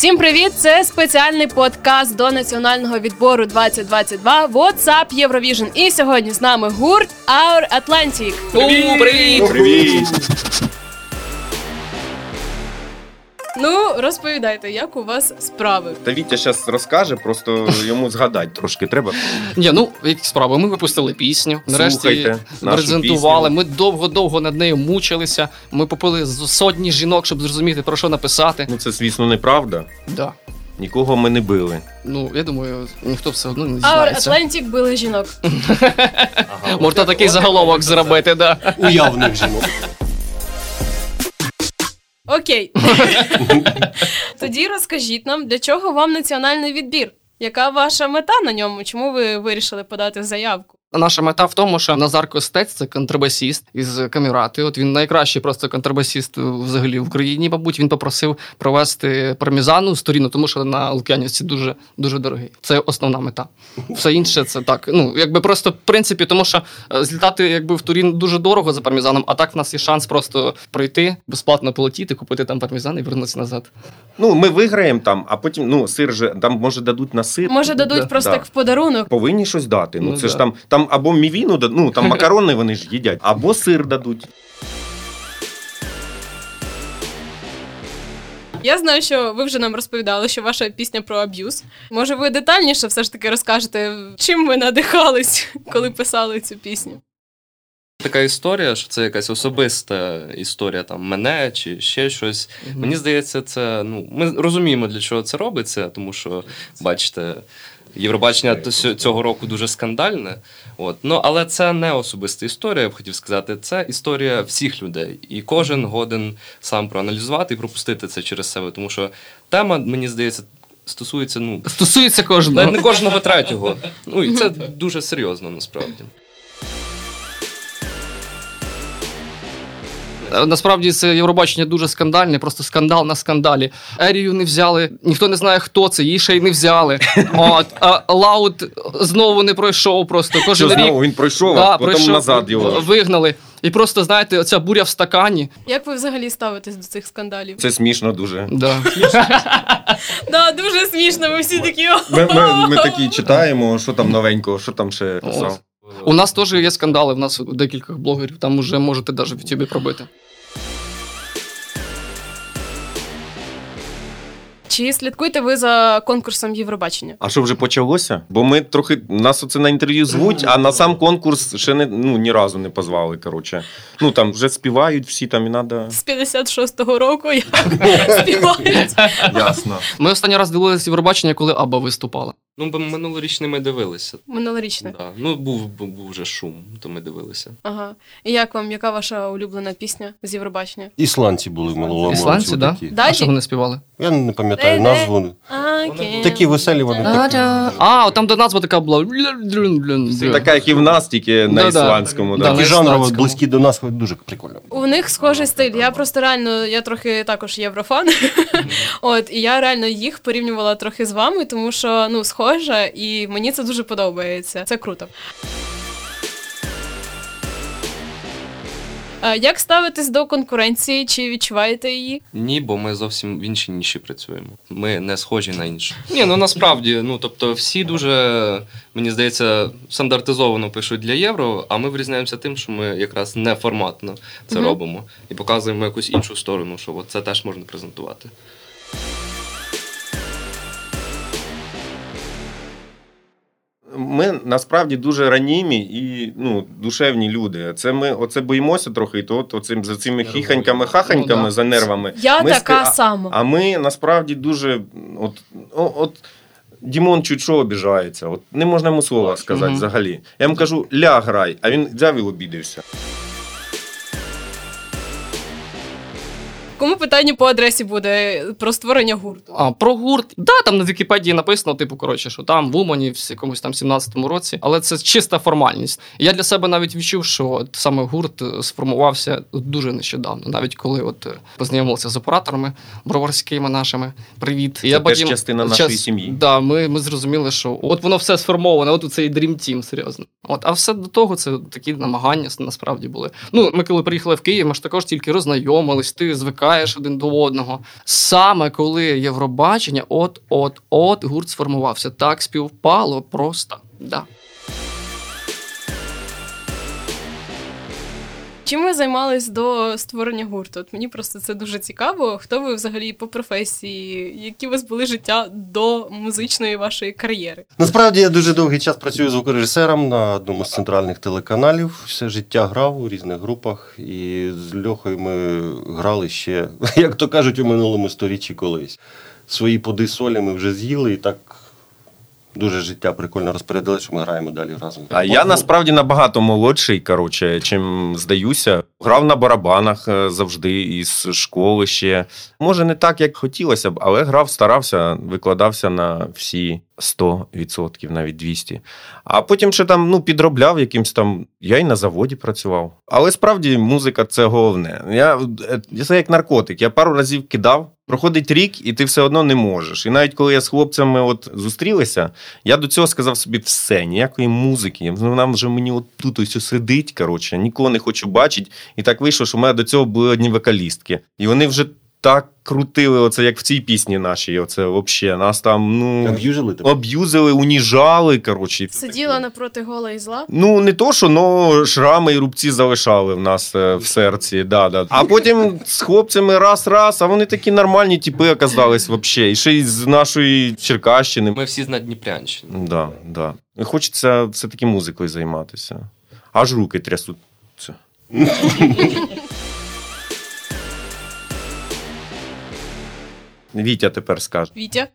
Всім привіт! Це спеціальний подкаст до національного відбору 2022 WhatsApp Eurovision. І сьогодні з нами гурт Our Atlantic. Привіт! Привіт! Привіт! Ну розповідайте, як у вас справи? Та Вітя зараз розкаже, просто йому згадати трошки треба. Ні, ну які справи. Ми випустили пісню. Нарешті Слухайте нашу презентували. пісню. Ми довго-довго над нею мучилися. Ми попили сотні жінок, щоб зрозуміти про що написати. Ну це, звісно, неправда. Да. Нікого ми не били. Ну я думаю, ніхто все одно не Our дізнається. Atlantic били жінок. Можна такий заголовок зробити, да. уявних жінок. Окей. Тоді розкажіть нам, для чого вам національний відбір? Яка ваша мета на ньому? Чому ви вирішили подати заявку? Наша мета в тому, що Назар Костець це контрабасіст із Камірати. От він найкращий просто контрабасіст взагалі в Україні. Мабуть, він попросив провести пармізану сторіну, тому що на Лук'янівці дуже дуже дорогий. Це основна мета. Все інше це так. Ну якби просто в принципі, тому що е, злітати якби в Турін дуже дорого за пармізаном, а так в нас є шанс просто пройти, безплатно полетіти, купити там пармізан і вернутися назад. Ну, ми виграємо там, а потім ну, сир же там може дадуть на сир. Може, дадуть Да. просто Да. як в подарунок. Повинні щось дати. Ну, Ну, це да. ж там, там або мівіну, да- ну там макарони вони ж їдять, або сир дадуть. Я знаю, що ви вже нам розповідали, що ваша пісня про аб'юз. Може, ви детальніше все ж таки розкажете, чим ви надихались, коли писали цю пісню? Така історія, що це якась особиста історія там мене чи ще щось. Мені здається, це ну ми розуміємо, для чого це робиться, тому що бачите. Євробачення цього року дуже скандальне, от ну але це не особиста історія. Я б хотів сказати. Це історія всіх людей, і кожен годен сам проаналізувати і пропустити це через себе. Тому що тема, мені здається, стосується ну Стосується кожного. не кожного третього. Ну і це дуже серйозно насправді. Насправді це Євробачення дуже скандальне, просто скандал на скандалі. Ерію не взяли, ніхто не знає, хто це, її ще й не взяли. От, а Лаут знову не пройшов просто. Що рік знову він пройшов, да, а потім пройшов, назад його. вигнали. І просто, знаєте, оця буря в стакані. Як ви взагалі ставитесь до цих скандалів? Це смішно дуже. Да. Да, дуже смішно, ви всі такі. Ми, ми, ми такі читаємо, що там новенького, що там ще писав. У нас теж є скандали, в нас у декількох блогерів, там уже можете навіть в Ютубі пробити. Чи слідкуєте ви за конкурсом Євробачення? А що вже почалося? Бо ми трохи нас оце на інтерв'ю звуть, а на сам конкурс ще не ну ні разу не позвали. Коротше, ну там вже співають всі там і треба. З 56-го року як співають. Ясно. Ми останній раз дивилися Євробачення, коли Аба виступала. Ну, бо минулорічний ми дивилися. Минулорічне. Да. Ну, був, був, був вже шум, то ми дивилися. Ага. І як вам, яка ваша улюблена пісня з Євробачення? Ісландці були в минулому Ісландці, році. да? А що вони співали? Я не пам'ятаю назву. Такі веселі вони. такі. А, от там де назва така була. Така, як і в нас, тільки на ісландському. Да, Да. Такі жанрово близькі до нас, дуже прикольно. У них схожий стиль. Я просто реально, я трохи також єврофан. От, і я реально їх порівнювала трохи з вами, тому що ну, схоже, і мені це дуже подобається. Це круто. Як ставитесь до конкуренції? Чи відчуваєте її? Ні, бо ми зовсім в іншій ніші працюємо. Ми не схожі на інші. Ні, ну насправді, ну тобто, всі дуже, мені здається, стандартизовано пишуть для євро, а ми вирізняємося тим, що ми якраз неформатно це Мгм. робимо і показуємо якусь іншу сторону, що от це теж можна презентувати. Ми насправді дуже ранімі і ну, душевні люди. Це ми оце боїмося трохи, і то от оцим за цими хіханьками, хаханьками Ну, да. за нервами. Я Ми така ски- сама. А ми насправді дуже от, от Дімон чуть що обіжається. От не можна йому слова сказати Мгм. взагалі. Я йому кажу, ля грай, а він взяв і обідався. Кому питання по адресі буде про створення гурту? А про гурт, да, там на Вікіпедії написано, типу, коротше, що там в Умані в якомусь там 17-му році, але це чиста формальність. Я для себе навіть відчув, що от саме гурт е, сформувався дуже нещодавно, навіть коли от е, познайомилися з операторами броварськими нашими. Привіт. Це теж частина нашої сім'ї. Да, ми, ми зрозуміли, що от воно все сформоване, от у цей Dream Team, серйозно. От, а все до того це такі намагання насправді були. Ну, ми коли приїхали в Київ, ми ж також тільки роззнайомились, ти звикаєш один до одного. Саме коли Євробачення, от, от, от гурт сформувався. Так співпало просто. Да. Чим ви займались до створення гурту? От мені просто це дуже цікаво. Хто ви взагалі по професії? Які у вас були життя до музичної вашої кар'єри? Насправді я дуже довгий час працюю звукорежисером на одному з центральних телеканалів. Все життя грав у різних групах, і з Льохою ми грали ще, як то кажуть, у минулому сторіччі колись. Свої поди солі ми вже з'їли і так. Дуже життя прикольно розпорядили, що ми граємо далі разом. А я насправді набагато молодший, коротше, чим здаюся. Грав на барабанах е, завжди із школи ще. Може, не так, як хотілося б, але грав, старався, викладався на всі 100%, навіть 200. А потім ще там ну, підробляв якимсь там. Я й на заводі працював. Але справді музика це головне. Я, я це як наркотик. Я пару разів кидав. Проходить рік, і ти все одно не можеш. І навіть коли я з хлопцями от зустрілися, я до цього сказав собі все, ніякої музики. Вона вже мені от тут ось сидить. Коротше, нікого не хочу бачити. І так вийшло, що в мене до цього були одні вокалістки. І вони вже так крутили, оце як в цій пісні нашій. Оце взагалі. Нас там ну Аб'юзили тебе? об'юзили, уніжали. Коротше. Сиділа напроти гола і зла. Ну, не то, що но шрами і рубці залишали в нас е, в серці. Да, да. А потім з хлопцями раз-раз, а вони такі нормальні типи оказались взагалі. І ще й з нашої Черкащини. Ми всі з Надніпрянщини. Да, да. Хочеться все-таки музикою займатися. Аж руки трясуться. Вітя тепер скаже. Вітя.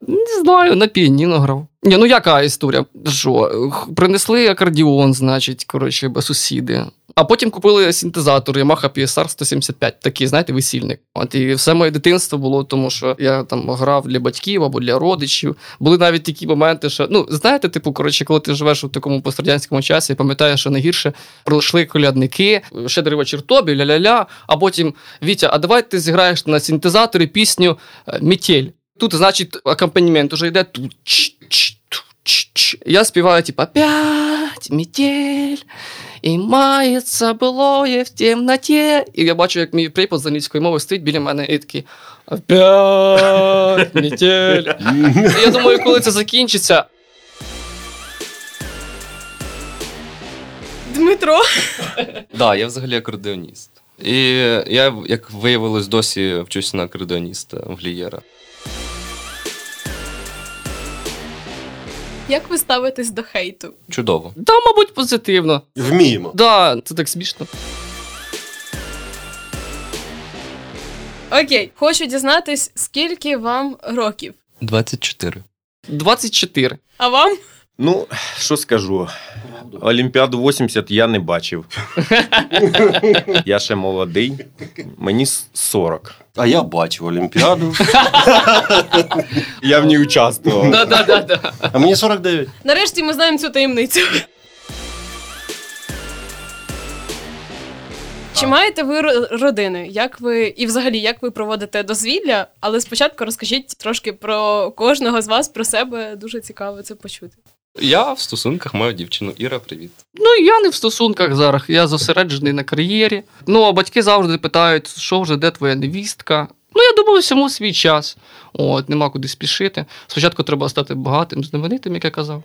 Не знаю, на піаніно грав. Ні, ну яка історія? Що? Принесли акордіон, значить, коротше, сусіди. А потім купили синтезатор Yamaha PSR 175, такий, знаєте, весільник. От і все моє дитинство було, тому що я там грав для батьків або для родичів. Були навіть такі моменти, що ну знаєте, типу, коротше, коли ти живеш у такому пострадянському часі, пам'ятаєш, що найгірше прийшли колядники, щедрий вечір тобі, ля-ля-ля. А потім Вітя, а давай ти зіграєш на синтезаторі пісню е, Метель. Тут, значить, акомпанемент уже йде тут. ч- ч- ту- ч- ч. Я співаю, типа, опять метель, і мається былое в темноті. І я бачу, як мій припад з англійської мови стоїть біля мене і такий, опять метель. І я думаю, коли це закінчиться, Дмитро. Да, я взагалі акордеоніст. І я, як виявилось, досі вчуся на акордеоніста в Як ви ставитесь до хейту? Чудово. Та, мабуть, позитивно. Вміємо. Да, це так смішно. Окей, хочу дізнатись, скільки вам років? 24. 24. А вам? Ну, що скажу? Олімпіаду 80 я не бачив. Я ще молодий, мені 40. А я бачив Олімпіаду, Я в ній участвував. Да-да-да. а мені 49. Нарешті ми знаємо цю таємницю. Чи маєте ви родини? Як ви і взагалі як ви проводите дозвілля? Але спочатку розкажіть трошки про кожного з вас, про себе. Дуже цікаво це почути. Я в стосунках маю дівчину. Іра, привіт. Ну, я не в стосунках зараз, я зосереджений на кар'єрі. Ну, а батьки завжди питають, що вже, де твоя невістка. Ну, я думаю, всьому свій час. От, нема куди спішити. Спочатку треба стати багатим, знаменитим, як я казав.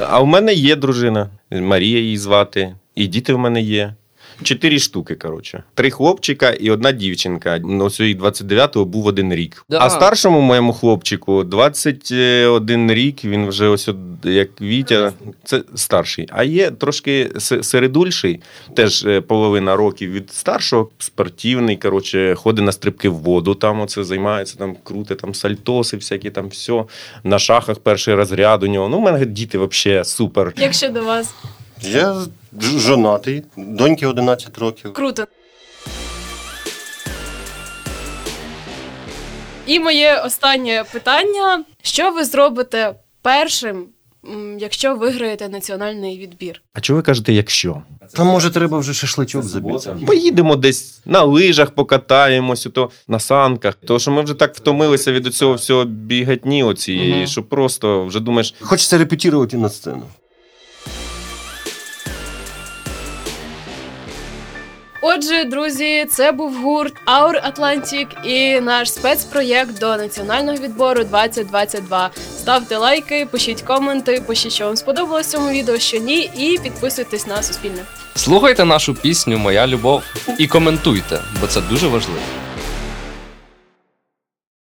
А в мене є дружина, Марія її звати, і діти в мене є. Чотири штуки, коротше. Три хлопчика і одна дівчинка. Ну, ось їй 29-го був один рік. Да. А старшому моєму хлопчику 21 рік, він вже ось от, як Вітя, це старший. А є трошки середульший, теж е, половина років від старшого, спортивний, коротше, ходить на стрибки в воду, там оце займається, там крути, там сальтоси, всякі там все. На шахах перший розряд у нього. Ну, у мене діти взагалі супер. Як щодо вас? Я Жонатий, доньки 11 років. Круто. І моє останнє питання: що ви зробите першим, якщо виграєте національний відбір? А чого ви кажете, якщо? Там може треба вже шашличок забити. Поїдемо десь на лижах, покатаємось, ото на санках. Тому що ми вже так втомилися від цього всього бігатні оцієї, Мгм. що просто вже думаєш, Хочеться репетирувати на сцену. Отже, друзі, це був гурт Our Atlantic і наш спецпроєкт до національного відбору 2022. Ставте лайки, пишіть коменти, пишіть, що вам сподобалось цьому відео, що ні, і підписуйтесь на Суспільне. Слухайте нашу пісню Моя любов і коментуйте, бо це дуже важливо.